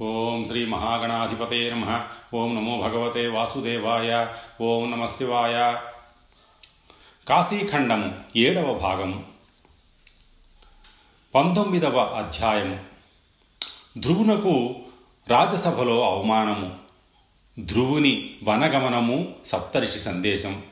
ఓం శ్రీ మహాగణాధిపతే నమ. ఓం నమో భగవతే వాసుదేవాయ. ఓం నమ శివాయ. కాశీఖండము ఏడవ భాగము. పంతొమ్మిదవ అధ్యాయము. ధ్రువునకు రాజసభలో అవమానము. ధ్రువుని వనగమనము సప్తర్షి సందేశం.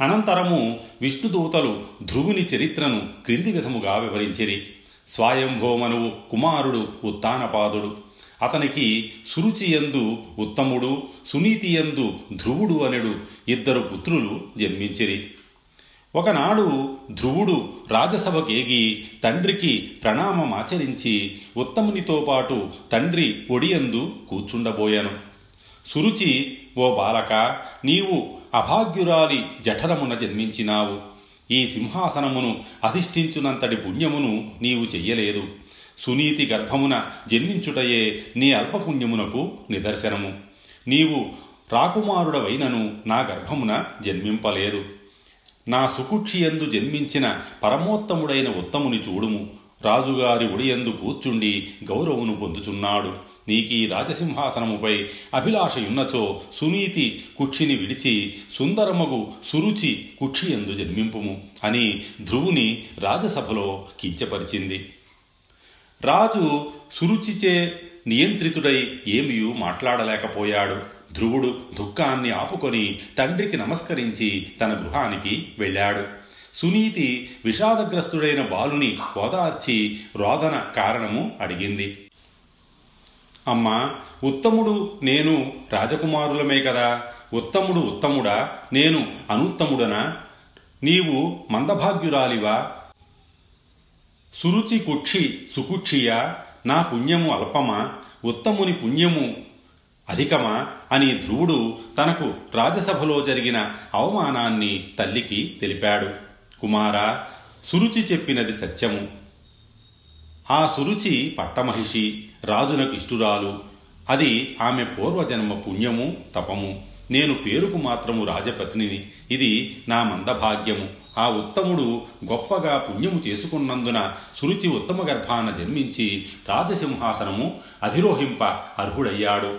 అనంతరము విష్ణుదూతలు ధ్రువుని చరిత్రను క్రింది విధముగా వివరించిరి. స్వయంభోమనువు కుమారుడు ఉత్తానపాదుడు అతనికి సురుచియందు ఉత్తముడు సునీతియందు ధ్రువుడు అనెడు ఇద్దరు పుత్రులు జన్మించిరి. ఒకనాడు ధ్రువుడు రాజసభకేగి తండ్రికి ప్రణామమాచరించి ఉత్తమునితో పాటు తండ్రి ఒడియందు కూర్చుండబోయాను. సురుచి ఓ బాలక నీవు అభాగ్యురాలి జఠరమున జన్మించినావు. ఈ సింహాసనమును అధిష్ఠించునంతటి పుణ్యమును నీవు చెయ్యలేదు. సునీతి గర్భమున జన్మించుటయే నీ అల్పపుణ్యమునకు నిదర్శనము. నీవు రాకుమారుడవైనను నా గర్భమున జన్మింపలేదు. నా సుకుక్షియందు జన్మించిన పరమోత్తముడైన ఉత్తముని చూడుము. రాజుగారి ఉడియందు కూర్చుండి గౌరవును పొందుచున్నాడు. నీకీ రాజసింహాసనముపై అభిలాషయున్నచో సునీతి కుక్షిని విడిచి సుందరమగు సురుచి కుక్షి ఎందు జన్మింపుము అని ధ్రువుని రాజసభలో కించపరిచింది. రాజు సురుచిచే నియంత్రితుడై ఏమియూ మాట్లాడలేకపోయాడు. ధ్రువుడు దుఃఖాన్ని ఆపుకొని తండ్రికి నమస్కరించి తన గృహానికి వెళ్ళాడు. సునీతి విషాదగ్రస్తుడైన బాలుని ఓదార్చి రోదన కారణము అడిగింది. అమ్మా ఉత్తముడు నేను రాజకుమారులమే కదా. ఉత్తముడు ఉత్తముడా నేను అనుత్తముడనా? నీవు మందభాగ్యురాలివా? సురుచి కుక్షి సుకుక్షియా? నా పుణ్యము అల్పమా? ఉత్తముని పుణ్యము అధికమా? అని ధ్రువుడు తనకు రాజసభలో జరిగిన అవమానాన్ని తల్లికి తెలిపాడు. కుమారా సురుచి చెప్పినది సత్యము. ఆ సురుచి పట్టమహిషి రాజునకు ఇష్టురాలు. అది ఆమె పూర్వజన్మ పుణ్యము తపము. నేను పేరుకు మాత్రము రాజపత్నిని. ఇది నా మందభాగ్యము. ఆ ఉత్తముడు గొప్పగా పుణ్యము చేసుకున్నందున సురుచి ఉత్తమ గర్భాన జన్మించి రాజసింహాసనము అధిరోహింప అర్హుడయ్యాడు.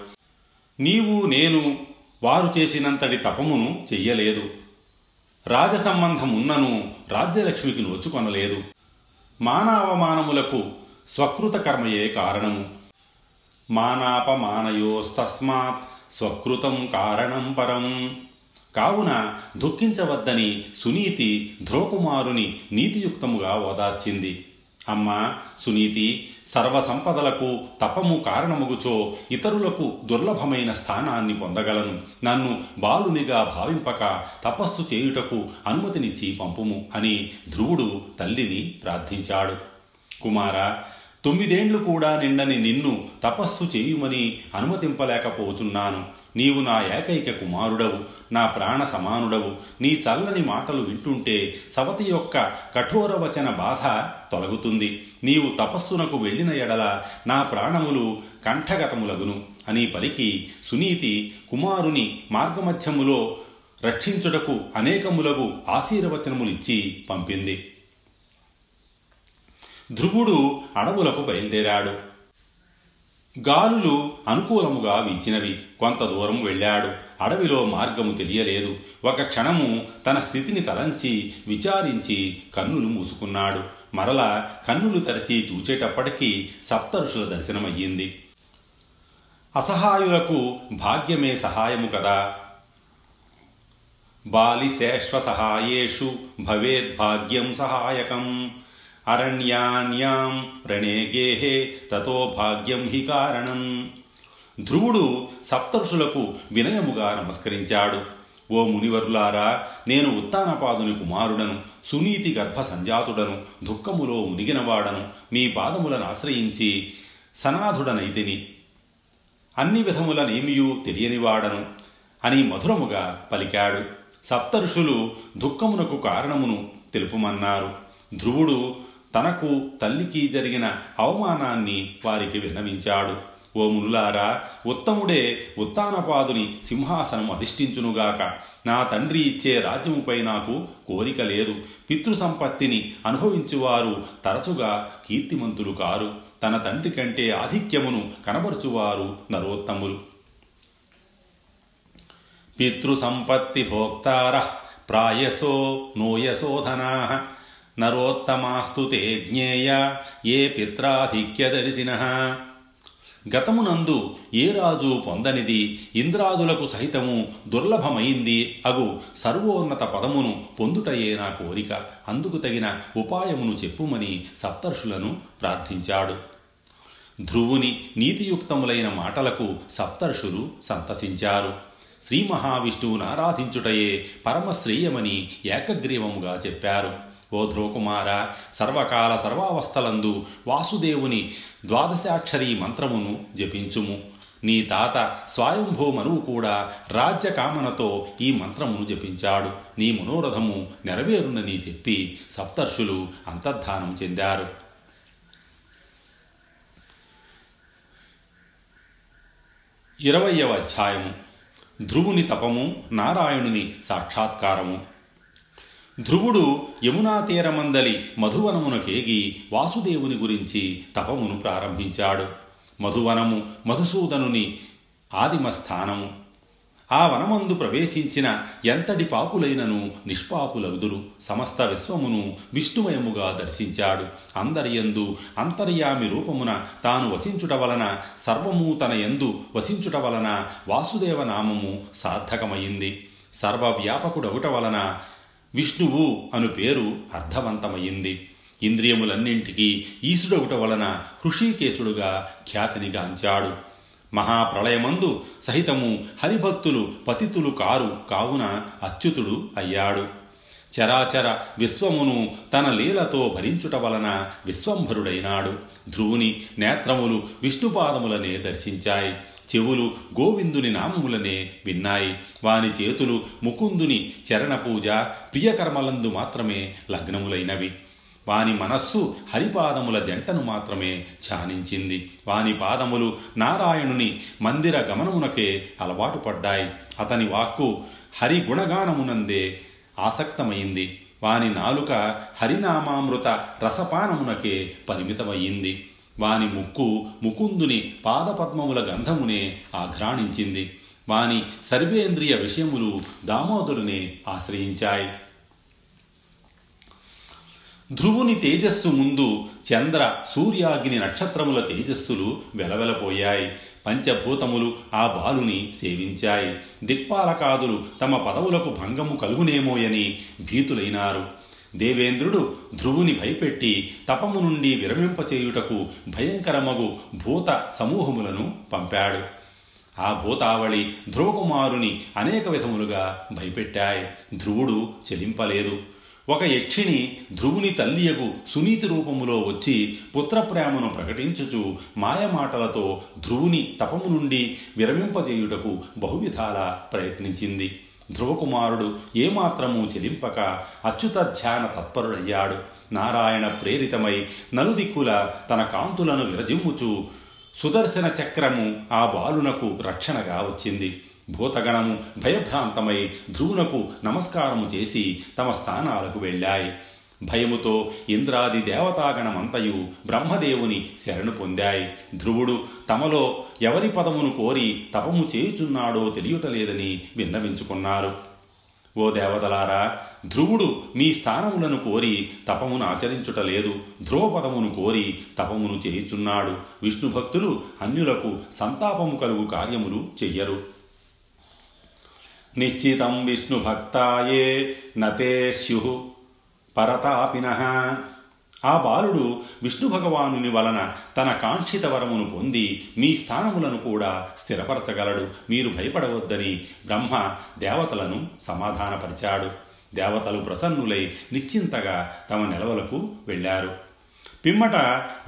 నీవు నేను వారు చేసినంతటి తపమును చెయ్యలేదు. రాజసంబంధమున్నను రాజ్యలక్ష్మికి నోచుకొనలేదు. మానావమానములకు స్వకృత కర్మయే కారణము. మానాపమానయోస్తస్మాత్ స్వకృతం కారణం పరం. కావున దుఃఖించవద్దని సునీతి ధ్రువకుమారుని నీతియుక్తముగా ఓదార్చింది. అమ్మా సునీతి సర్వసంపదలకు తపము కారణముగుచో ఇతరులకు దుర్లభమైన స్థానాన్ని పొందగలను. నన్ను బాలునిగా భావింపక తపస్సు చేయుటకు అనుమతినిచ్చి పంపుము అని ధ్రువుడు తల్లిని ప్రార్థించాడు. కుమార తొమ్మిదేండ్లు కూడా నిండని నిన్ను తపస్సు చేయుమని అనుమతింపలేకపోచున్నాను. నీవు నా ఏకైక కుమారుడవు నా ప్రాణ సమానుడవు. నీ చల్లని మాటలు వింటుంటే సవతి యొక్క కఠోర వచన బాధ తొలగుతుంది. నీవు తపస్సునకు వెళ్ళిన ఎడల నా ప్రాణములు కంఠగతములగును. అని పలికి సునీతి కుమారుని మార్గమధ్యములో రక్షించుటకు అనేకములగు ఆశీర్వచనములిచ్చి పంపింది. ధ్రువుడు అడవులకు బయలుదేరాడు. గాలులు అనుకూలముగా వీచినవి. కొంత దూరం వెళ్ళాడు. అడవిలో మార్గము తెలియలేదు. ఒక క్షణము తన స్థితిని తలంచి విచారించి కన్నులు మూసుకున్నాడు. మరల కన్నులు తెరచి చూచేటప్పటికీ సప్తరుషుల దర్శనమయ్యింది. అసహాయులకు భాగ్యమే సహాయము కదా. బాలిశేష్వ సహాయేషు భవేద్భాగ్యం సహాయకం. అరణ్యాన్యాం రణేగేహే తతో భాగ్యం హి కారణం. ధ్రువుడు సప్తర్షులకు వినయముగా నమస్కరించాడు. ఓ మునివరులారా నేను ఉత్తానపాదుని కుమారుడను సునీతి గర్భ సంజాతుడను దుఃఖములో మునిగినవాడను మీ పాదములను ఆశ్రయించి సనాథుడనైతిని అన్ని విధములనేమియూ తెలియనివాడను అని మధురముగా పలికాడు. సప్తఋషులు దుఃఖమునకు కారణమును తెలుపుమన్నారు. ధ్రువుడు తనకు తల్లికి జరిగిన అవమానాన్ని వారికి విన్నవించాడు. ఓ మునులారా ఉత్తముడే ఉత్తానపాదుని సింహాసనం అధిష్ఠించునుగాక. నా తండ్రి ఇచ్చే రాజ్యముపై నాకు కోరిక లేదు. పితృ సంపత్తిని అనుభవించువారు తరచుగా కీర్తిమంతులు కారు. తన తండ్రి కంటే ఆధిక్యమును కనబరుచువారు నరోత్తములు. పితృసంపత్తి భోక్తార ప్రాయసో నోయసోధనా నరోత్తమాస్తు తే జ్ఞేయ ఏ పిత్రాధిక్యదర్శిన గతమునందు ఏ రాజు పొందనిది ఇంద్రాదులకు సహితము దుర్లభమైంది అగు సర్వోన్నత పదమును పొందుటయే నా కోరిక. అందుకు తగిన ఉపాయమును చెప్పుమని సప్తర్షులను ప్రార్థించాడు. ధ్రువుని నీతియుక్తములైన మాటలకు సప్తర్షులు సంతసించారు. శ్రీ మహావిష్ణువును ఆరాధించుటయే పరమశ్రేయమని ఏకగ్రీవముగా చెప్పారు. ఓ ధ్రువకుమార సర్వకాల సర్వావస్థలందు వాసుదేవుని ద్వాదశాక్షరీ మంత్రమును జపించుము. నీ తాత స్వయంభూ మనువు కూడా రాజ్య కామనతో ఈ మంత్రమును జపించాడు. నీ మనోరథము నెరవేరునని చెప్పి సప్తర్షులు అంతర్ధానం చెందారు. ఇరవయవ అధ్యాయము. ధ్రువుని తపము నారాయణుని సాక్షాత్కారము. ధ్రువుడు యమునా తీరమందలి మధువనమునకేగి వాసుదేవుని గురించి తపమును ప్రారంభించాడు. మధువనము మధుసూదనుని ఆదిమ స్థానము ఆ వనమందు ప్రవేశించిన ఎంతటి పాపులైనను నిష్పాపులగుదురు. సమస్త విశ్వమును విష్ణుమయముగా దర్శించాడు. అందరియందు అంతర్యామి రూపమున తాను వసించుట వలన సర్వము తన ఎందు వసించుట వలన వాసుదేవ నామము సార్థకమైంది సర్వవ్యాపకుడగుట వలన విష్ణువు అను పేరు అర్థవంతమయ్యింది. ఇంద్రియములన్నింటికీ ఈశుడొకట వలన హృషీకేశుడుగా ఖ్యాతినిగాంచాడు మహాప్రళయమందు సహితము హరిభక్తులు పతితులు కారు కావున అచ్యుతుడు అయ్యాడు. చరాచర విశ్వమును తన లీలతో భరించుట వలన విశ్వంభరుడైనాడు. ధ్రువుని నేత్రములు విష్ణుపాదములనే దర్శించాయి. చెవులు గోవిందుని నామములనే విన్నాయి. వాని చేతులు ముకుందుని చరణ పూజ ప్రియకర్మలందు మాత్రమే లగ్నములైనవి. వాని మనస్సు హరిపాదముల జంటను మాత్రమే ఛానించింది. వాని పాదములు నారాయణుని మందిర గమనమునకే అలవాటు పడ్డాయి. అతని వాక్కు హరి గుణగానమునందే ఆసక్తమైంది. వాని నాలుక హరినామామృత రసపానమునకే పరిమితమయ్యింది. వాని ముక్కు ముకుందుని పాదపద్మముల గంధమునే ఆఘ్రాణించింది. వాని సర్వేంద్రియ విషయములు దామోదరునే ఆశ్రయించాయి. ధ్రువుని తేజస్సు ముందు చంద్ర సూర్యాగ్ని నక్షత్రముల తేజస్సులు వెలవెలపోయాయి. పంచభూతములు ఆ బాలుని సేవించాయి. దిక్పాలకాదులు తమ పదవులకు భంగము కలుగునేమోయని భీతులైనారు. దేవేంద్రుడు ధ్రువుని భయపెట్టి తపము నుండి విరమింపచేయుటకు భయంకరమగు భూత సమూహములను పంపాడు. ఆ భూతావళి ధ్రువకుమారుని అనేక విధములుగా భయపెట్టాయి. ధ్రువుడు చెలింపలేదు. ఒక యక్షిణి ధ్రువుని తల్లియకు సునీతి రూపములో వచ్చి పుత్రప్రేమను ప్రకటించుచు మాయమాటలతో ధ్రువుని తపము నుండి విరమింపజేయుటకు బహువిధాల ప్రయత్నించింది. ధ్రువకుమారుడు ఏమాత్రము చెలింపక అచ్యుత ధ్యాన తత్పరుడయ్యాడు. నారాయణ ప్రేరితమై నలుదిక్కుల తన కాంతులను విరజిమ్ముచు సుదర్శన చక్రము ఆ బాలునకు రక్షణగా వచ్చింది. భూతగణము భయభ్రాంతమై ధ్రువునకు నమస్కారము చేసి తమ స్థానాలకు వెళ్ళాయి. భయముతో ఇంద్రాది దేవతాగణమంతయు బ్రహ్మదేవుని శరణు పొందాయి. ధ్రువుడు తమలో ఎవరి పదమును కోరి తపము చేయుచున్నాడో తెలియటలేదని విన్నవించుకున్నారు. ఓ దేవతలారా ధ్రువుడు మీ స్థానములను కోరి తపమును ఆచరించుటలేదు. ధ్రువపదమును కోరి తపమును చేయుచున్నాడు. విష్ణు భక్తులు అన్యులకు సంతాపము కలుగు కార్యములు చెయ్యరు. నిశ్చితం విష్ణుభక్తాయే నతే స్యు పరతాపిన. ఆ బాలుడు విష్ణు భగవానుని వలన తన కాంక్షిత వరమును పొంది మీ స్థానములను కూడా స్థిరపరచగలడు. మీరు భయపడవద్దని బ్రహ్మ దేవతలను సమాధానపరిచాడు. దేవతలు ప్రసన్నులై నిశ్చింతగా తమ నిలవలకు వెళ్ళారు. పిమ్మట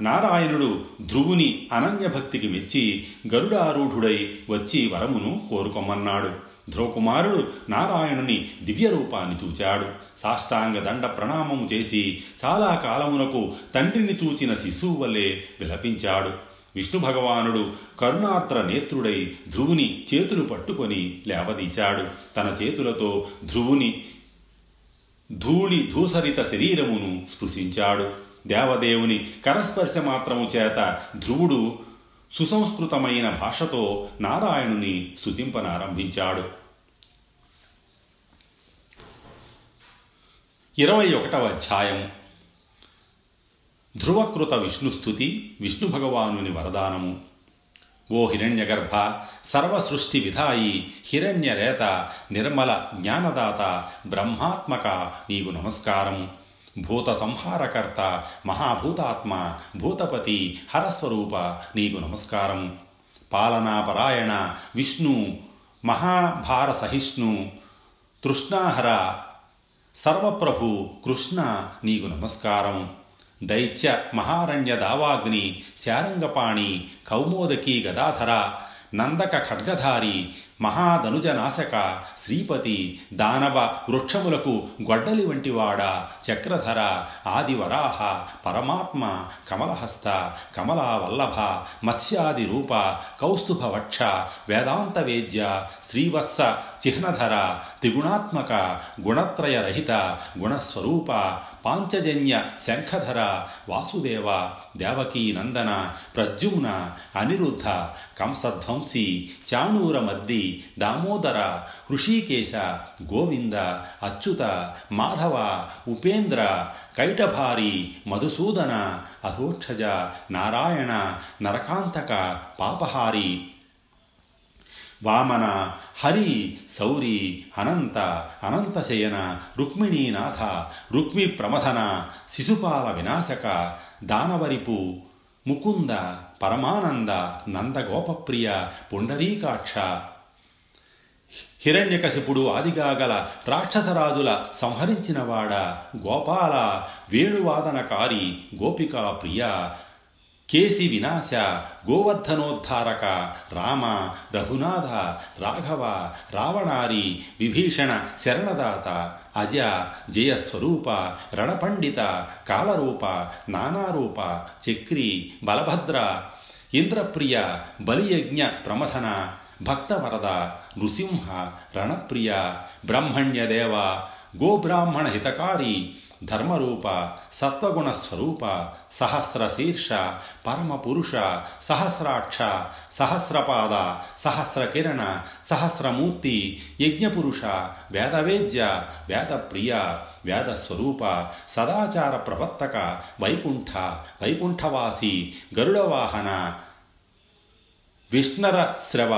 నారాయణుడు ధ్రువుని అనన్యభక్తికి మెచ్చి గరుడారూఢుడై వచ్చి వరమును కోరుకోమన్నాడు ధ్రువకుమారుడు నారాయణుని దివ్య రూపాన్ని చూచాడు. సాష్టాంగ దండ ప్రణామము చేసి చాలా కాలమునకు తండ్రిని చూచిన శిశువు వలె విలపించాడు. విష్ణు భగవానుడు కరుణార్త్ర నేత్రుడై ధ్రువుని చేతులు పట్టుకొని లేవదీశాడు. తన చేతులతో ధ్రువుని ధూళి ధూసరిత శరీరమును స్పృశించాడు. దేవదేవుని కరస్పర్శ మాత్రము చేత ధ్రువుడు సుసంస్కృతమైన భాషతో నారాయణుని స్థుతింపనారంభించాడు ఇరవై ఒకటవ అధ్యాయం ధ్రువకృత విష్ణుస్థుతి విష్ణు భగవానుని వరదానము. ఓ హిరణ్యగర్భ సర్వసృష్టి విధాయి హిరణ్యరేత నిర్మల జ్ఞానదాత బ్రహ్మాత్మక నీకు నమస్కారము. భూత సంహారకర్త మహాభూతాత్మ భూతపతి హరస్వరూప నీకు నమస్కారం పాలనాపరాయణ విష్ణు మహాభార సహిష్ణు తృష్ణాహర సర్వప్రభు కృష్ణ నీకు నమస్కారం. దైత్య మహారణ్య దావాగ్ని శారంగపాణి కౌమోదకి గదాధర నందక ఖడ్గధారి మహాధనుజనాశక శ్రీపతి దానవ వృక్షములకు గొడ్డలి వంటివాడ చక్రధర ఆదివరాహ పరమాత్మ కమలహస్త కమలావల్లభ మత్స్యాది రూప కౌస్తుభవక్ష వేదాంతవేద్య వేదాంత వేద్య శ్రీవత్స చిహ్నధర త్రిగుణాత్మక గుణత్రయరహిత గుణస్వరూప పాంచజన్య శంఖధర వాసుదేవ దేవకీ నందన ప్రద్యుమ్న అనిరుద్ధ కంసధ్వంసి చాణూర మద్ది దామోదర హృషీకేశ గోవింద అచ్యుత మాధవ ఉపేంద్ర కైటభారి మధుసూదన అధోక్షజ నారాయణ నరకాంతక పాపహారి వామన హరి సౌరి అనంత అనంతశయన రుక్మిణీనాథ రుక్మి ప్రమథన శిశుపాల వినాశక దానవరిపు ముకుంద పరమానంద నందగోపప్రియ పుండరీకాక్ష. హిరణ్యకశిపుడు ఆదిగా గల రాక్షసరాజుల సంహరించినవాడ గోపాల వేణువాదనకారి గోపికా ప్రియ కేసి వినాశ గోవర్ధనోద్ధారక రామ రఘునాథ రాఘవ రావణారి విభీషణ శరణదాత అజ జయస్వరూప రణపండిత కాలరూప నానారూప చక్రి బలభద్ర ఇంద్రప్రియ బలియజ్ఞ ప్రమథన భక్తవరద నృసింహ రణప్రియ బ్రహ్మణ్యదేవ గోబ్రాహ్మణ హితకారి ధర్మరూప సత్వగుణ స్వరూప సహస్రశీర్ష పరమపురుష సహస్రాక్ష సహస్రపాద సహస్రకిరణ సహస్రమూర్తి యజ్ఞపురుష వేదవేద్య వేదప్రియ వేదస్వరూప సదాచార ప్రవర్తక వైకుంఠ వైకుంఠవాసి గరుడవాహన విష్ణర శ్రవ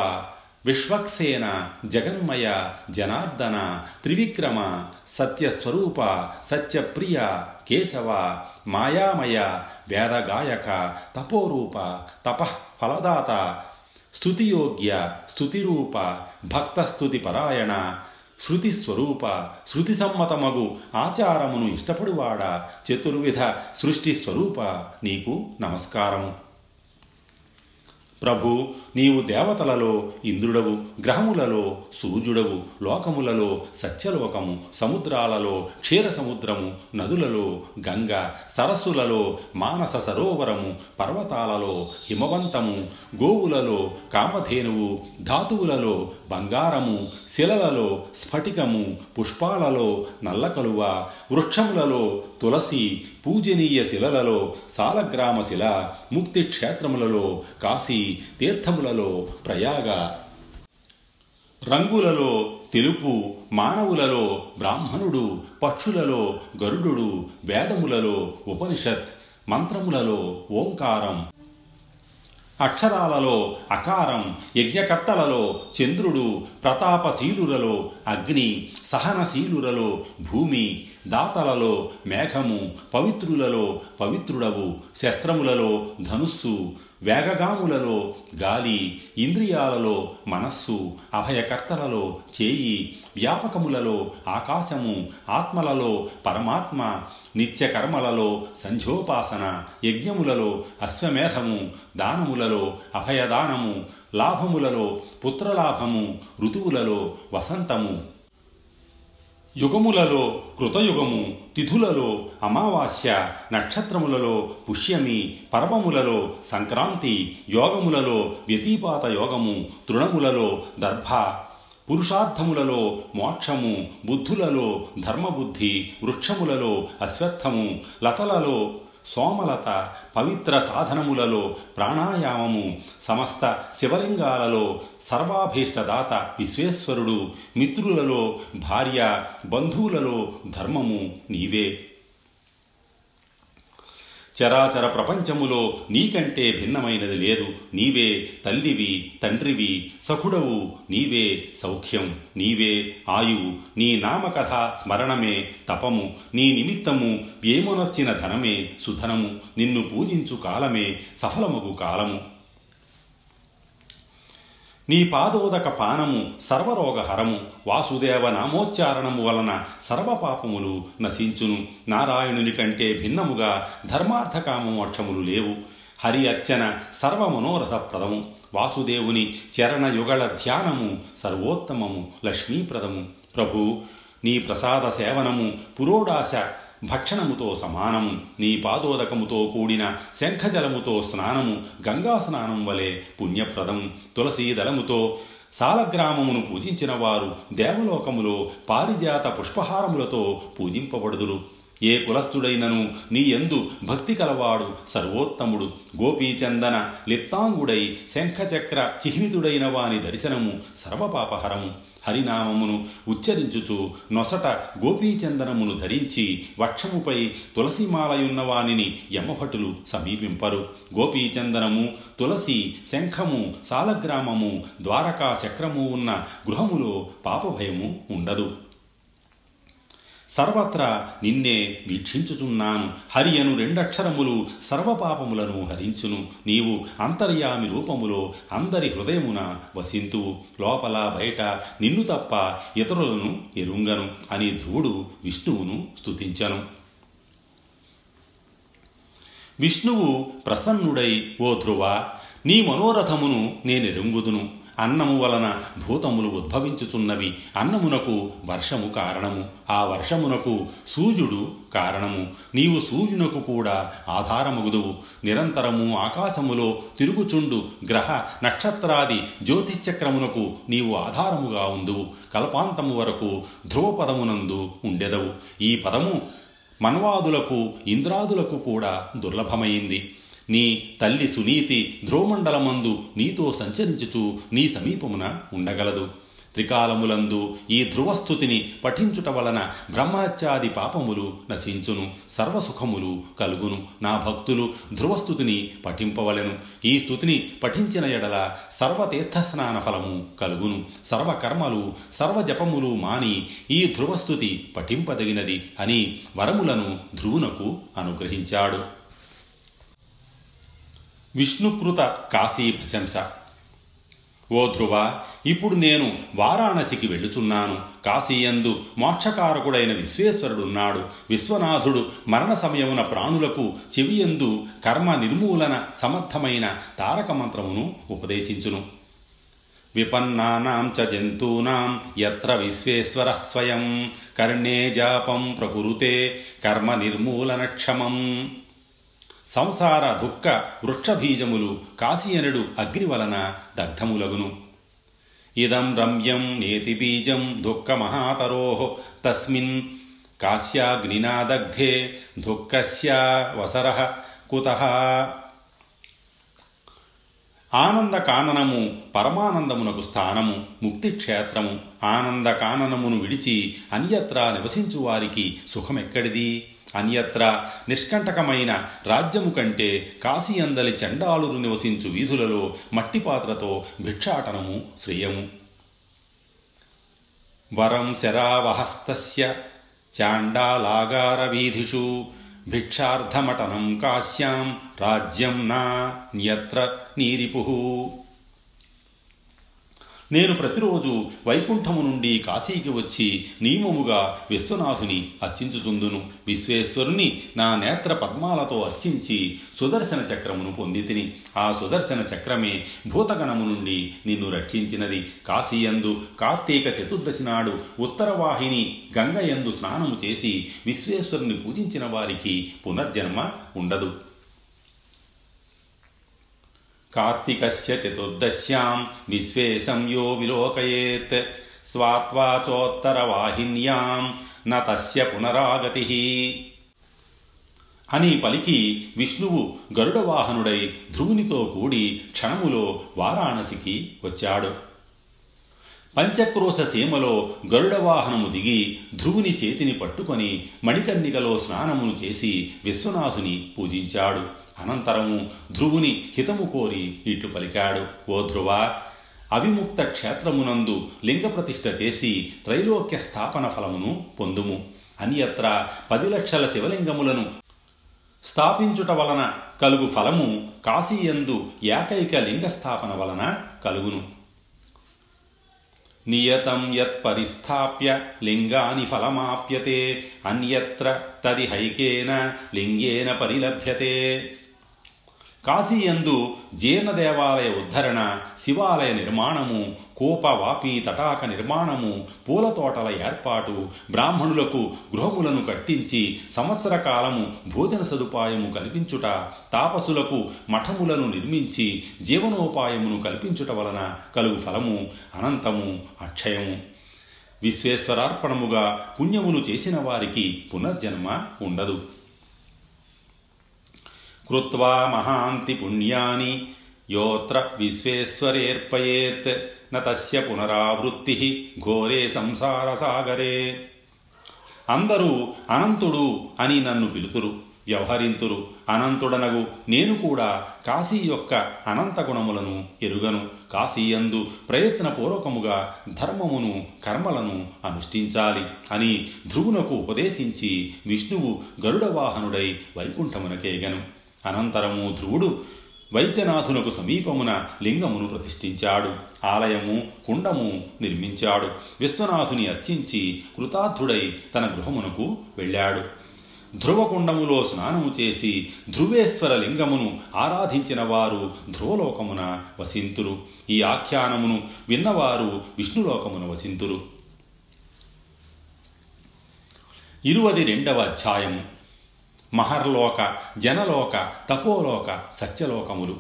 విశ్వక్సేన జగన్మయ జనార్దన త్రివిక్రమ సత్యస్వరూప సత్యప్రియ కేశవ మాయామయ వేదగాయక తపోరూప తపః ఫలదాత స్తుతియోగ్య స్తుతిరూప భక్తస్తుతి పరాయణ శృతి స్వరూప శృతి సమ్మతమగు ఆచారమును ఇష్టపడువాడా చతుర్విధ సృష్టి స్వరూప నీకు నమస్కారము. ప్రభు నీవు దేవతలలో ఇంద్రుడవు గ్రహములలో సూర్యుడవు లోకములలో సత్యలోకము సముద్రాలలో క్షీర సముద్రము నదులలో గంగ సరస్సులలో మానస సరోవరము పర్వతాలలో హిమవంతము గోవులలో కామధేనువు ధాతువులలో బంగారము శిలలలో స్ఫటికము పుష్పాలలో నల్లకలువ వృక్షములలో తులసి పూజనీయ శిలలలో సాలగ్రామ శిల ముక్తి క్షేత్రములలో కాశీ తీర్థములలో ప్రయాగ. రంగులలో తెలుపు మానవులలో బ్రాహ్మణుడు పక్షులలో గరుడు వేదములలో ఉపనిషత్ మంత్రములలో ఓంకారం అక్షరాలలో అకారం యజ్ఞకర్తలలో చంద్రుడు ప్రతాపశీలురలో అగ్ని సహనశీలురలో భూమి దాతలలో మేఘము పవిత్రులలో పవిత్రుడవు శస్త్రములలో ధనుస్సు వేగగాములలో గాలి ఇంద్రియాలలో మనస్సు అభయకర్తలలో చేయి వ్యాపకములలో ఆకాశము ఆత్మలలో పరమాత్మ నిత్యకర్మలలో సంధ్యోపాసన యజ్ఞములలో అశ్వమేధము దానములలో అభయదానము లాభములలో పుత్రలాభము ఋతువులలో వసంతము. యుగములలో కృతయుగము తిథులలో అమావాస్య నక్షత్రములలో పుష్యమి పర్వములలో సంక్రాంతి యోగములలో వ్యతిపాత యోగము తృణములలో దర్భ పురుషార్థములలో మోక్షము బుద్ధులలో ధర్మబుద్ధి వృక్షములలో అశ్వత్థము లతలలో సోమలత పవిత్ర సాధనములలో ప్రాణాయామము సమస్త శివలింగాలలో సర్వాభీష్టదాత విశ్వేశ్వరుడు మిత్రులలో భార్య బంధువులలో ధర్మము నీవే. చరాచర ప్రపంచములో నీకంటే భిన్నమైనది లేదు. నీవే తల్లివి తండ్రివి సఖుడవు నీవే సౌఖ్యం నీవే ఆయువు. నీ నామకథ స్మరణమే తపము. నీ నిమిత్తము ఏమొనొచ్చిన ధనమే సుధనము. నిన్ను పూజించు కాలమే సఫలమగు కాలము. నీ పాదోదక పానము సర్వరోగహరము. వాసుదేవ నామోచ్చారణము వలన సర్వపాపములు నశించును. నారాయణుని కంటే భిన్నముగా ధర్మార్థకామ మోక్షములు లేవు. హరి అర్చన సర్వమనోరథప్రదము. వాసుదేవుని చరణయుగళ ధ్యానము సర్వోత్తమము లక్ష్మీప్రదము. ప్రభు నీ ప్రసాద సేవనము పురోడాశ భక్షణముతో సమానము నీ పాదోదకముతో కూడిన శంఖజలముతో స్నానము గంగా స్నానం వలె పుణ్యప్రదము. తులసీదళముతో సాలగ్రామమును పూజించిన వారు దేవలోకములో పారిజాత పుష్పహారములతో పూజింపబడుదురు. ఏ కులస్థుడైనను నీ ఎందు భక్తి కలవాడు సర్వోత్తముడు. గోపీచందన లిప్తాంగుడై శంఖచక్ర చిహ్నితుడైన వాని దర్శనము సర్వపాపహరము. హరినామమును ఉచ్చరించుచు నొసట గోపీచందనమును ధరించి వక్షముపై తులసిమాలయున్న వానిని యమభటులు సమీపింపరు. గోపీచందనము తులసి శంఖము సాలగ్రామము ద్వారకా చక్రము ఉన్న గృహములో పాపభయము ఉండదు. సర్వత్రా నిన్నే వీక్షించుచున్నాను. హరి అను రెండక్షరములు సర్వపాపములను హరించును. నీవు అంతర్యామి రూపములో అందరి హృదయమున వసింతువు లోపల బయట నిన్ను తప్ప ఇతరులను ఎరుంగను అని ధ్రువుడు విష్ణువును స్తుతించను. విష్ణువు ప్రసన్నుడై ఓ ధ్రువ నీ మనోరథమును నేనెరుంగుదును. అన్నము వలన భూతములు ఉద్భవించుచున్నవి అన్నమునకు వర్షము కారణము. ఆ వర్షమునకు సూర్యుడు కారణము. నీవు సూర్యునకు కూడా ఆధారమగుదువు. నిరంతరము ఆకాశములో తిరుగుచుండు గ్రహ నక్షత్రాది జ్యోతిశ్చక్రమునకు నీవు ఆధారముగా ఉందువు. కల్పాంతము వరకు ధ్రువపదమునందు ఉండెదవు. ఈ పదము మన్వాదులకు ఇంద్రాదులకు కూడా దుర్లభమైంది. నీ తల్లి సునీతి ధ్రువమండలమందు నీతో సంచరించుచు నీ సమీపమున ఉండగలదు. త్రికాలములందు ఈ ధ్రువస్థుతిని పఠించుట వలన బ్రహ్మత్యాది పాపములు నశించును సర్వసుఖములు కలుగును. నా భక్తులు ధ్రువస్థుతిని పఠింపవలెను. ఈ స్థుతిని పఠించిన ఎడల సర్వతీర్థస్నాన ఫలము కలుగును. సర్వకర్మలు సర్వజపములు మాని ఈ ధ్రువస్థుతి పఠింపదగినది అని వరములను ధ్రువునకు అనుగ్రహించాడు. విష్ణుకృత కాశీ ప్రశంస. ఓ ధ్రువ ఇప్పుడు నేను వారాణసికి వెళ్ళుచున్నాను. కాశీయందు మోక్షకారకుడైన విశ్వేశ్వరుడున్నాడు. విశ్వనాథుడు మరణ సమయమున ప్రాణులకు చెవియందు కర్మ నిర్మూలన సమర్థమైన తారక మంత్రమును ఉపదేశించును. విపన్నానాం చ జంతూనాం యత్ర విశ్వేశ్వర స్వయం. కర్ణే జాపం ప్రకురుతే కర్మ నిర్మూలనక్షమం సంసార దుఃఖ వృక్షబీజములు కాశీయనుడు అగ్ని వలన దగ్ధములగును. ఇదం రమ్యం నేతి బీజం దుఃఖమహాతరో తస్మిన్ కాశ్యాగ్నినా దగ్ధే దుఃఖస్య వసర కుత. ఆనంద కాననము పరమానందమునకు స్థానము ముక్తిక్షేత్రము ఆనంద కాననమును విడిచి అన్యత్రా నివసించు వారికి సుఖమెక్కడిది? అన్యత్ర నిష్కంటకమైన రాజ్యము కంటే కాశీ అందలి చండాలురు నివసించు వీధులలో మట్టిపాత్రతో భిక్షాటనము శ్రేయము. వరం శరావహస్తస్య చాండాలాగార వీధిషు భిక్షార్థమటనం కాశ్యాం రాజ్యం నా న్యత్ర నీరిపు. నేను ప్రతిరోజు వైకుంఠము నుండి కాశీకి వచ్చి నియమముగా విశ్వనాథుని అర్చించుచుందును. విశ్వేశ్వరుని నా నేత్ర పద్మాలతో అర్చించి సుదర్శన చక్రమును పొందితిని ఆ సుదర్శన చక్రమే భూతగణము నుండి నిన్ను రక్షించినది. కాశీయందు కార్తీక చతుర్దశి నాడు ఉత్తరవాహిని గంగయందు స్నానము చేసి విశ్వేశ్వరుని పూజించిన వారికి పునర్జన్మ ఉండదు. కార్తికస్య చతుర్దశ్యాం. విశ్వేశం యో విలోకయేత్. స్వాత్వాచోత్తరవాహిన్యాం. న తస్య పునరాగతి. అని పలికి విష్ణువు గరుడవాహనుడై ధ్రువునితో కూడి క్షణములో వారాణసికి వచ్చాడు. పంచక్రోశ సీమలో గరుడవాహనము దిగి ధ్రువుని చేతిని పట్టుకొని మణికర్ణికలో స్నానమును చేసి విశ్వనాథుని పూజించాడు. అనంతరము ధ్రువుని హితము కోరి ఇట్లు పలికాడు ఓ ధ్రువ అవిముక్త క్షేత్రమునందు లింగ ప్రతిష్ఠ చేసి త్రైలోక్య స్థాపన ఫలమును పొందుము. అన్యత్ర పది లక్షల శివలింగములను స్థాపించుట వలన కలుగు ఫలము కాశీయందు ఏకైక లింగ స్థాపన వలన కలుగును. నియతం యత్పరిస్థాప్య లింగాని ఫలమాప్యతే అన్యత్ర తది హైకేన లింగేన పరిలభ్యతే. కాశీయందు జీర్ణ దేవాలయ ఉద్ధరణ శివాలయ నిర్మాణము కోపవాపి తటాక నిర్మాణము పూల తోటల ఏర్పాటు బ్రాహ్మణులకు గృహములను కట్టించి సంవత్సర కాలము భోజన సదుపాయము కల్పించుట తాపసులకు మఠములను నిర్మించి జీవనోపాయమును కల్పించుట వలన కలుగు ఫలము అనంతము అక్షయము. విశ్వేశ్వరార్పణముగా పుణ్యములు చేసిన వారికి పునర్జన్మ ఉండదు. కృత్వా మహాంతి పుణ్యాని యోత్ర విశ్వేశ్వరేర్పయేత్ న తస్య పునరావృత్తి ఘోరే సంసార సాగరే అందరూ అనంతుడు అని నన్ను పిలుతురు వ్యవహరింతురు. అనంతుడనగు నేను కూడా కాశీ యొక్క అనంత గుణములను ఎరుగను. కాశీయందు ప్రయత్నపూర్వకముగా ధర్మమును కర్మలను అనుష్ఠించాలి అని ధ్రువునకు ఉపదేశించి విష్ణువు గరుడవాహనుడై వైకుంఠమునకేగను. అనంతరము ధ్రువుడు వైద్యనాథునకు సమీపమున లింగమును ప్రతిష్ఠించాడు. ఆలయము కుండము నిర్మించాడు. విశ్వనాథుని అర్చించి కృతార్థుడై తన గృహమునకు వెళ్ళాడు. ధ్రువకుండములో స్నానము చేసి ధ్రువేశ్వర లింగమును ఆరాధించిన వారు ధ్రువలోకమున వసింతురు. ఈ ఆఖ్యానమును విన్నవారు విష్ణులోకమున వసింతురు. ఇరువది రెండవ అధ్యాయము. మహర్లోక జనలోక తపోలోక సత్యలోకములు.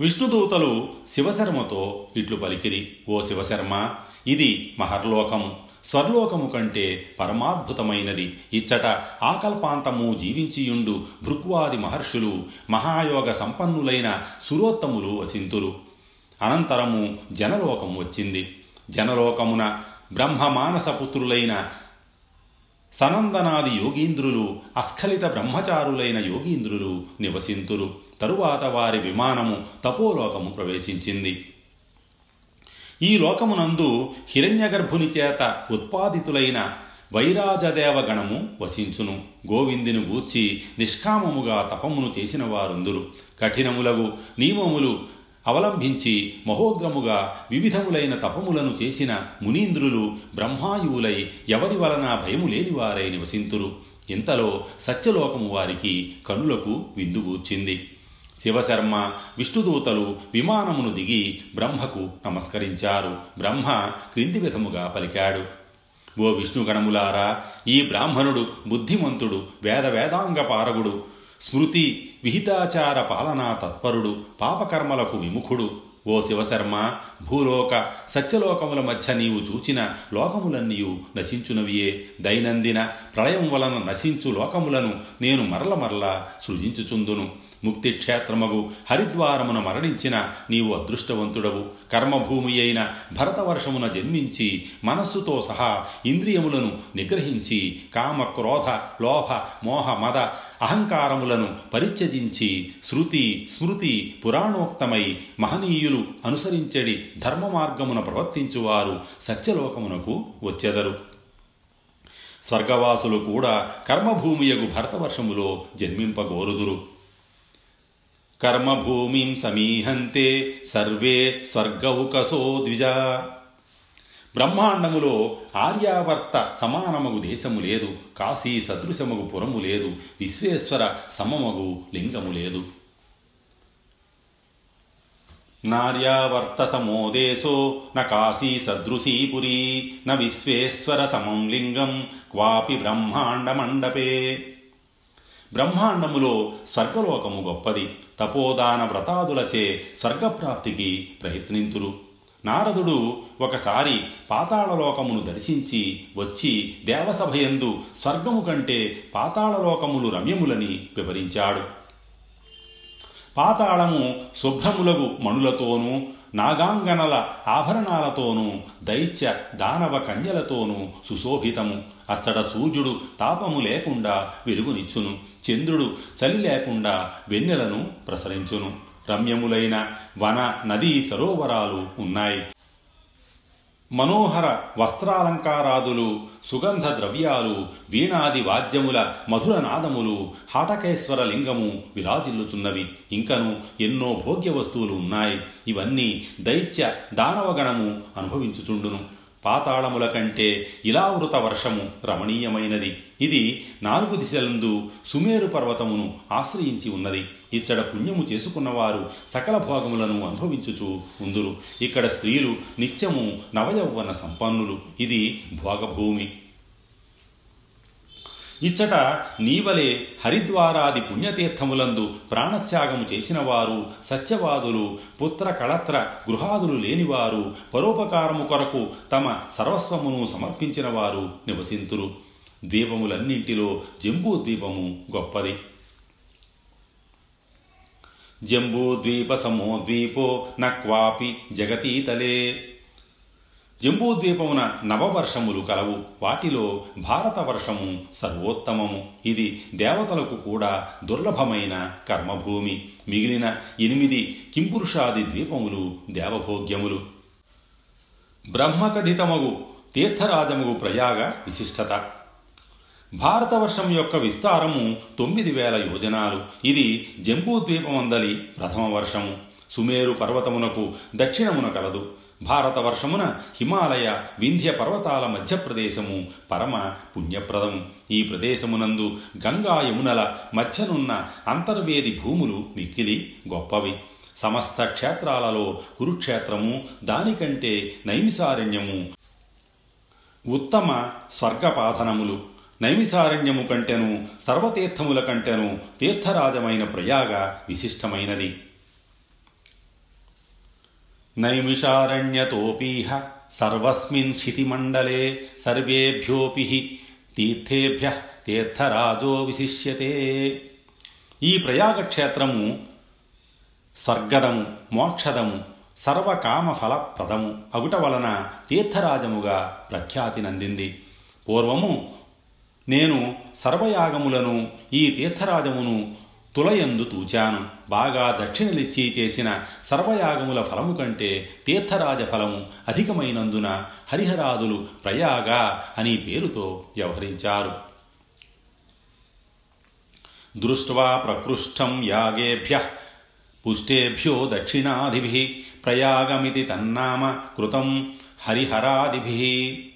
విష్ణుదూతలు శివశర్మతో ఇట్లు పలికిరి ఓ శివశర్మ ఇది మహర్లోకము. స్వర్లోకము కంటే పరమాద్భుతమైనది. ఇచ్చట ఆకల్పాంతము జీవించియుండు భృక్వాది మహర్షులు మహాయోగ సంపన్నులైన సురోత్తములు వసింతురు. అనంతరము జనలోకము వచ్చింది. జనలోకమున బ్రహ్మమానసపుత్రులైన సనందనాది యోగీంద్రులు అస్ఖలిత బ్రహ్మచారులైన యోగీంద్రులు నివసింతురు. తరువాత వారి విమానము తపోలోకము ప్రవేశించింది. ఈ లోకమునందు హిరణ్యగర్భుని చేత ఉత్పాదితులైన వైరాజదేవగణము వసించును. గోవిందుని గూర్చి నిష్కామముగా తపమును చేసిన వారుందురు. కఠినములగు నియమములు అవలంబించి మహోగ్రముగా వివిధములైన తపములను చేసిన మునీంద్రులు బ్రహ్మాయువులై ఎవరి వలన భయము లేనివారై నివసింతురు. ఇంతలో సత్యలోకము వారికి కనులకు విందుగూర్చింది శివశర్మ విష్ణుదూతలు విమానమును దిగి బ్రహ్మకు నమస్కరించారు. బ్రహ్మ క్రింది విధముగా పలికాడు. ఓ విష్ణుగణములారా ఈ బ్రాహ్మణుడు బుద్ధిమంతుడు వేద వేదాంగ పారగుడు. స్మృతి విహితాచార పాలనా తత్పరుడు పాపకర్మలకు విముఖుడు. ఓ శివశర్మ భూలోక సత్యలోకముల మధ్య నీవు చూచిన లోకములన్నీయు నశించునవియే. దైనందిన ప్రళయం వలన నశించు లోకములను నేను మరల మరల సృజించుచుందును. ముక్తి క్షేత్రమగు హరిద్వారమున మరణించిన నీవు అదృష్టవంతుడవు. కర్మభూమి అయిన భరతవర్షమున జన్మించి మనస్సుతో సహా ఇంద్రియములను నిగ్రహించి కామ క్రోధ లోభ మోహ మద అహంకారములను పరిత్యజించి శృతి స్మృతి పురాణోక్తమై మహనీయులు అనుసరించడి ధర్మ మార్గమున ప్రవర్తించువారు సత్యలోకమునకు వచ్చెదరు. స్వర్గవాసులు కూడా కర్మభూమియగు భరతవర్షములో జన్మింపగోరుదురు. కర్మభూమిం సమీహంతే సర్వే స్వర్గౌకసో ద్విజ బ్రహ్మాండములో ఆర్యావర్త సమానమగు దేశము లేదు కాశీ సదృశమగు పురము లేదు విశ్వేశ్వర సమమగు లింగము లేదు. నార్యావర్త సమో దేశో న కాశీ సదృశీ పురీ న విశ్వేశ్వర సమం లింగం క్వాపి బ్రహ్మాండమండపే. బ్రహ్మాండములో స్వర్గలోకము గొప్పది. తపోదాన వ్రతాదులచే స్వర్గప్రాప్తికి ప్రయత్నింతురు. నారదుడు ఒకసారి పాతాళలోకమును దర్శించి వచ్చి దేవసభయందు స్వర్గము కంటే పాతాళలోకములు రమ్యములని వివరించాడు. పాతాళము శుభ్రములగు మణులతోనూ నాగాంగనల ఆభరణాలతోనూ దైత్య దానవ కన్యలతోనూ సుశోభితము. అచ్చట సూర్యుడు తాపము లేకుండా వెలుగునిచ్చును. చంద్రుడు చలి లేకుండా వెన్నెలను ప్రసరించును. రమ్యములైన వన నదీ సరోవరాలు ఉన్నాయి. మనోహర వస్త్రాలంకారాదులు సుగంధ ద్రవ్యాలు వీణాది వాద్యముల మధుర నాదములు హాటకేశ్వర లింగము విరాజిల్లుచున్నవి. ఇంకను ఎన్నో భోగ్య వస్తువులు ఉన్నాయి. ఇవన్నీ దైత్య దానవగణము అనుభవించుచుండును. పాతాళముల కంటే ఇలావృత వర్షము రమణీయమైనది. ఇది నాలుగు దిశలందు సుమేరు పర్వతమును ఆశ్రయించి ఉన్నది. ఇచ్చడ పుణ్యము చేసుకున్నవారు సకల భోగములను అనుభవించుచు ఉందురు. ఇక్కడ స్త్రీలు నిత్యము నవయౌవన సంపన్నులు. ఇది భోగభూమి. ఇచ్చట నీవలే హరిద్వారాది పుణ్యతీర్థములందు ప్రాణత్యాగము చేసినవారు సత్యవాదులు పుత్ర కళత్ర గృహాదులు లేనివారు పరోపకారము కొరకు తమ సర్వస్వమును సమర్పించినవారు నివసింతురు. ద్వీపములన్నింటిలో జంబూ ద్వీపము గొప్పది. జంబూద్వీప సమో ద్వీపో నక్వాపి జగతీతలే. జంబూద్వీపమున నవవర్షములు కలవు. వాటిలో భారత వర్షము సర్వోత్తమము. ఇది దేవతలకు కూడా దుర్లభమైన కర్మభూమి. మిగిలిన ఎనిమిది కింపురుషాది ద్వీపములు దేవభోగ్యములు. బ్రహ్మకథితమగు తీర్థరాజముగు ప్రయాగ విశిష్టత. భారతవర్షం యొక్క విస్తారము తొమ్మిది వేల యోజనాలు. ఇది జంబూద్వీపమందలి ప్రథమ వర్షము. సుమేరు పర్వతమునకు దక్షిణమున కలదు. భారతవర్షమున హిమాలయ వింధ్య పర్వతాల మధ్యప్రదేశము పరమ పుణ్యప్రదము ఈ ప్రదేశమునందు గంగా యమునల మధ్యనున్న అంతర్వేది భూములు మిక్కిలి గొప్పవి. సమస్త క్షేత్రాలలో కురుక్షేత్రము దానికంటే నైమిసారణ్యము ఉత్తమ స్వర్గపాధనములు. నైమిసారణ్యము కంటెను సర్వతీర్థముల కంటెను తీర్థరాజమైన ప్రయాగ విశిష్టమైనది. నైమిషారణ్యతోపీహ సర్వస్మిన్ క్షితిమండలే సర్వేభ్యోపి తీర్థేభ్య తీర్థరాజో విశిష్యతే ఈ ప్రయాగక్షేత్రము స్వర్గదము మోక్షదము సర్వకామ ఫలప్రదము అగుట వలన తీర్థరాజముగా ప్రఖ్యాతి నందింది. పూర్వము నేను సర్వయాగములను ఈ తీర్థరాజమును తులయందు తూచాను. బాగా దక్షిణలిచ్చి చేసిన సర్వయాగముల ఫలము కంటే తీర్థరాజ ఫలము అధికమైనందున హరిహరాదులు ప్రయాగ అని పేరుతో వ్యవహరించారు. దృష్ట్వా ప్రకృష్టం యాగేభ్య పుష్టేభ్యో దక్షిణాదిభి ప్రయాగమితి తన్నామ కృతం హరిహరాదిభి.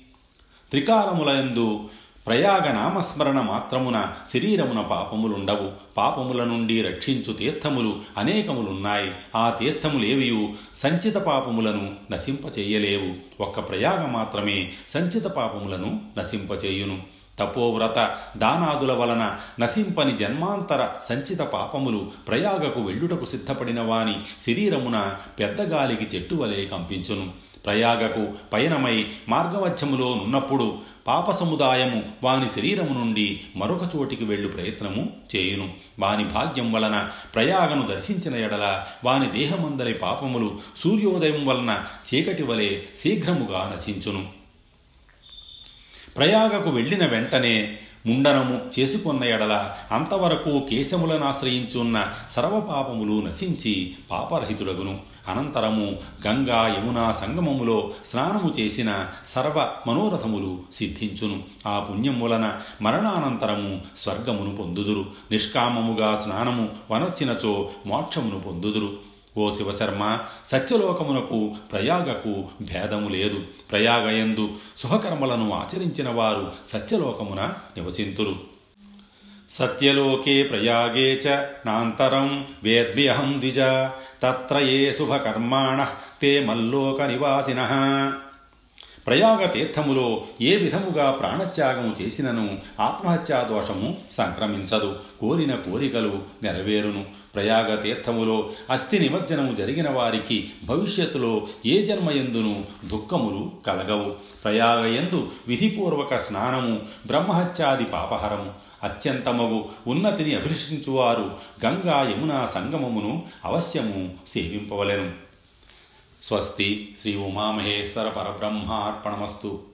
త్రికాలములయందు ప్రయాగ నామస్మరణ మాత్రమున శరీరమున పాపములుండవు. పాపముల నుండి రక్షించు తీర్థములు అనేకములున్నాయి. ఆ తీర్థములేవియు సంచిత పాపములను నశింపచేయలేవు. ఒక్క ప్రయాగ మాత్రమే సంచిత పాపములను నశింపచేయును. తపోవ్రత దానాదుల వలన నశింపని జన్మాంతర సంచిత పాపములు ప్రయాగకు వెళ్ళుటకు సిద్ధపడిన వాని శరీరమున పెద్దగాలికి చెట్టు వలె కంపించును. ప్రయాగకు పయనమై మార్గమధ్యములో నున్నప్పుడు పాప సముదాయము వాని శరీరము నుండి మరొక చోటికి వెళ్ళు ప్రయత్నము చేయును. వాని భాగ్యం వలన ప్రయాగను దర్శించిన ఎడల వాని దేహమందలి పాపములు సూర్యోదయం వలన చీకటి వలె శీఘ్రముగా నశించును. ప్రయాగకు వెళ్ళిన వెంటనే ముండనము చేసుకున్న ఎడల అంతవరకు కేశములను ఆశ్రయించున్న సర్వపాపములు నశించి పాపరహితుడగును అనంతరము గంగా యమున సంగమములో స్నానము చేసిన సర్వ మనోరథములు సిద్ధించును. ఆ పుణ్యం వలన మరణానంతరము స్వర్గమును పొందుదురు. నిష్కామముగా స్నానము వనొచ్చినచో మోక్షమును పొందుదురు. ఓ శివశర్మ సత్యలోకమునకు ప్రయాగకు భేదము లేదు. ప్రయాగయందు శుభకర్మలను ఆచరించిన వారు సత్యలోకమున నివసింతురు. సత్యలోకే ప్రయాగే చ నాంతరం వేద్భ్యహం ద్విజ తత్ర ఏ శుభకర్మాణ తే మల్లోక నివాసిన ప్రయాగ తీర్థములో ఏ విధముగా ప్రాణత్యాగము చేసినను ఆత్మహత్యా దోషము సంక్రమించదు కోరిన కోరికలు నెరవేరును. ప్రయాగ తీర్థములో అస్థి నిమజ్జనము జరిగిన వారికి భవిష్యత్తులో ఏ జన్మయందును దుఃఖములు కలగవు. ప్రయాగయందు విధిపూర్వక స్నానము బ్రహ్మహత్యాది పాపహరము అత్యంతమగు ఉన్నతిని అభిలషించువారు. గంగా యమున సంగమమును అవశ్యము సేవింపవలెను. స్వస్తి శ్రీ ఉమామహేశ్వర పరబ్రహ్మార్పణమస్తు.